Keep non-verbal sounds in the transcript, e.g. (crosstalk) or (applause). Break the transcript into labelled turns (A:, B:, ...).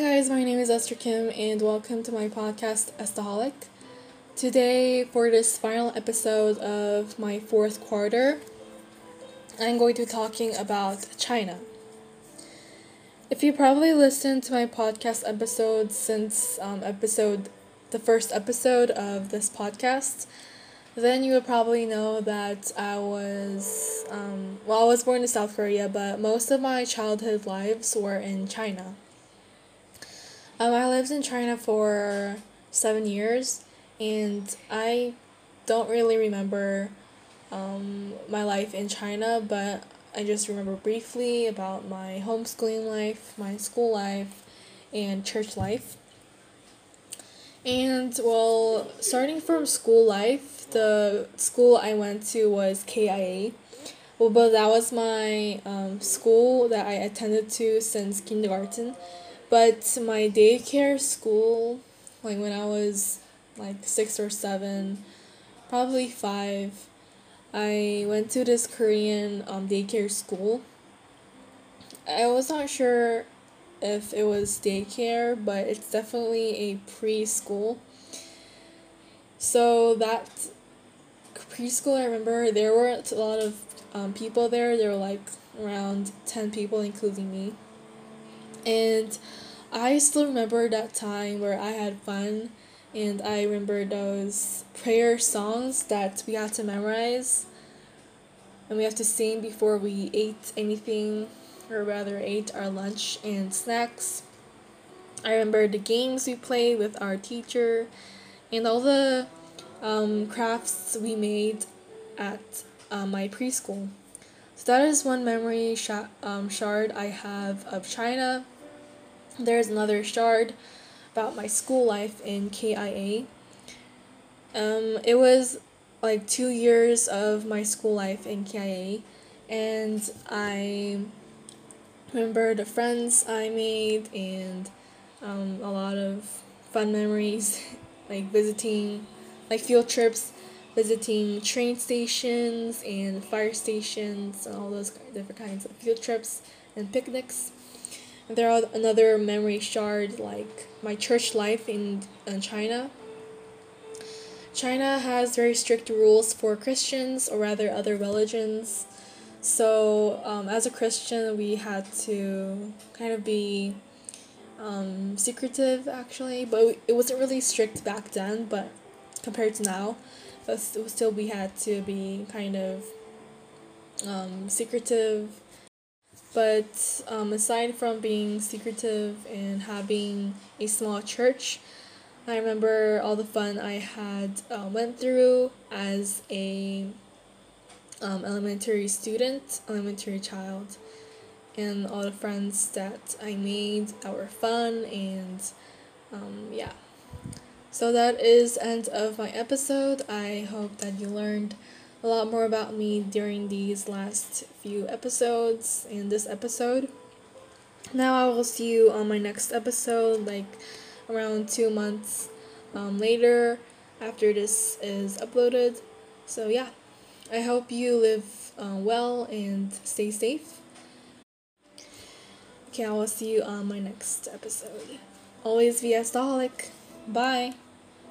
A: guys, my name is Esther Kim, and welcome to my podcast, Estaholic. Today, for this final episode of my fourth quarter, I'm going to be talking about China. If you probably listened to my podcast episode since um, episode, the first episode of this podcast, then you would probably know that I was, um, well, I was born in South Korea, but most of my childhood lives were in China. Um, I lived in China for seven years, and I don't really remember um, my life in China, but I just remember briefly about my homeschooling life, my school life, and church life. And well, starting from school life, the school I went to was KIA. Well, but that was my um, school that I attended to since kindergarten. But my daycare school, like when I was like six or seven, probably five, I went to this Korean um, daycare school. I was not sure if it was daycare, but it's definitely a preschool. So that preschool, I remember there weren't a lot of um, people there. There were like around 10 people, including me. And I still remember that time where I had fun and I remember those prayer songs that we had to memorize and we have to sing before we ate anything or rather ate our lunch and snacks. I remember the games we played with our teacher and all the um, crafts we made at uh, my preschool. So that is one memory sh- um, shard I have of China. There's another shard about my school life in KIA. Um, it was like two years of my school life in KIA, and I remember the friends I made and um, a lot of fun memories, (laughs) like visiting, like field trips, visiting train stations and fire stations and all those different kinds of field trips and picnics. There are another memory shard like my church life in, in China. China has very strict rules for Christians or rather other religions. So, um, as a Christian, we had to kind of be um, secretive actually, but it wasn't really strict back then, but compared to now, but still we had to be kind of um, secretive but um, aside from being secretive and having a small church, I remember all the fun I had uh, went through as a um, elementary student, elementary child, and all the friends that I made that were fun and um, yeah. So that is end of my episode. I hope that you learned a lot more about me during these last few episodes and this episode. Now I will see you on my next episode, like around two months um, later after this is uploaded. So, yeah, I hope you live uh, well and stay safe. Okay, I will see you on my next episode. Always be a Bye.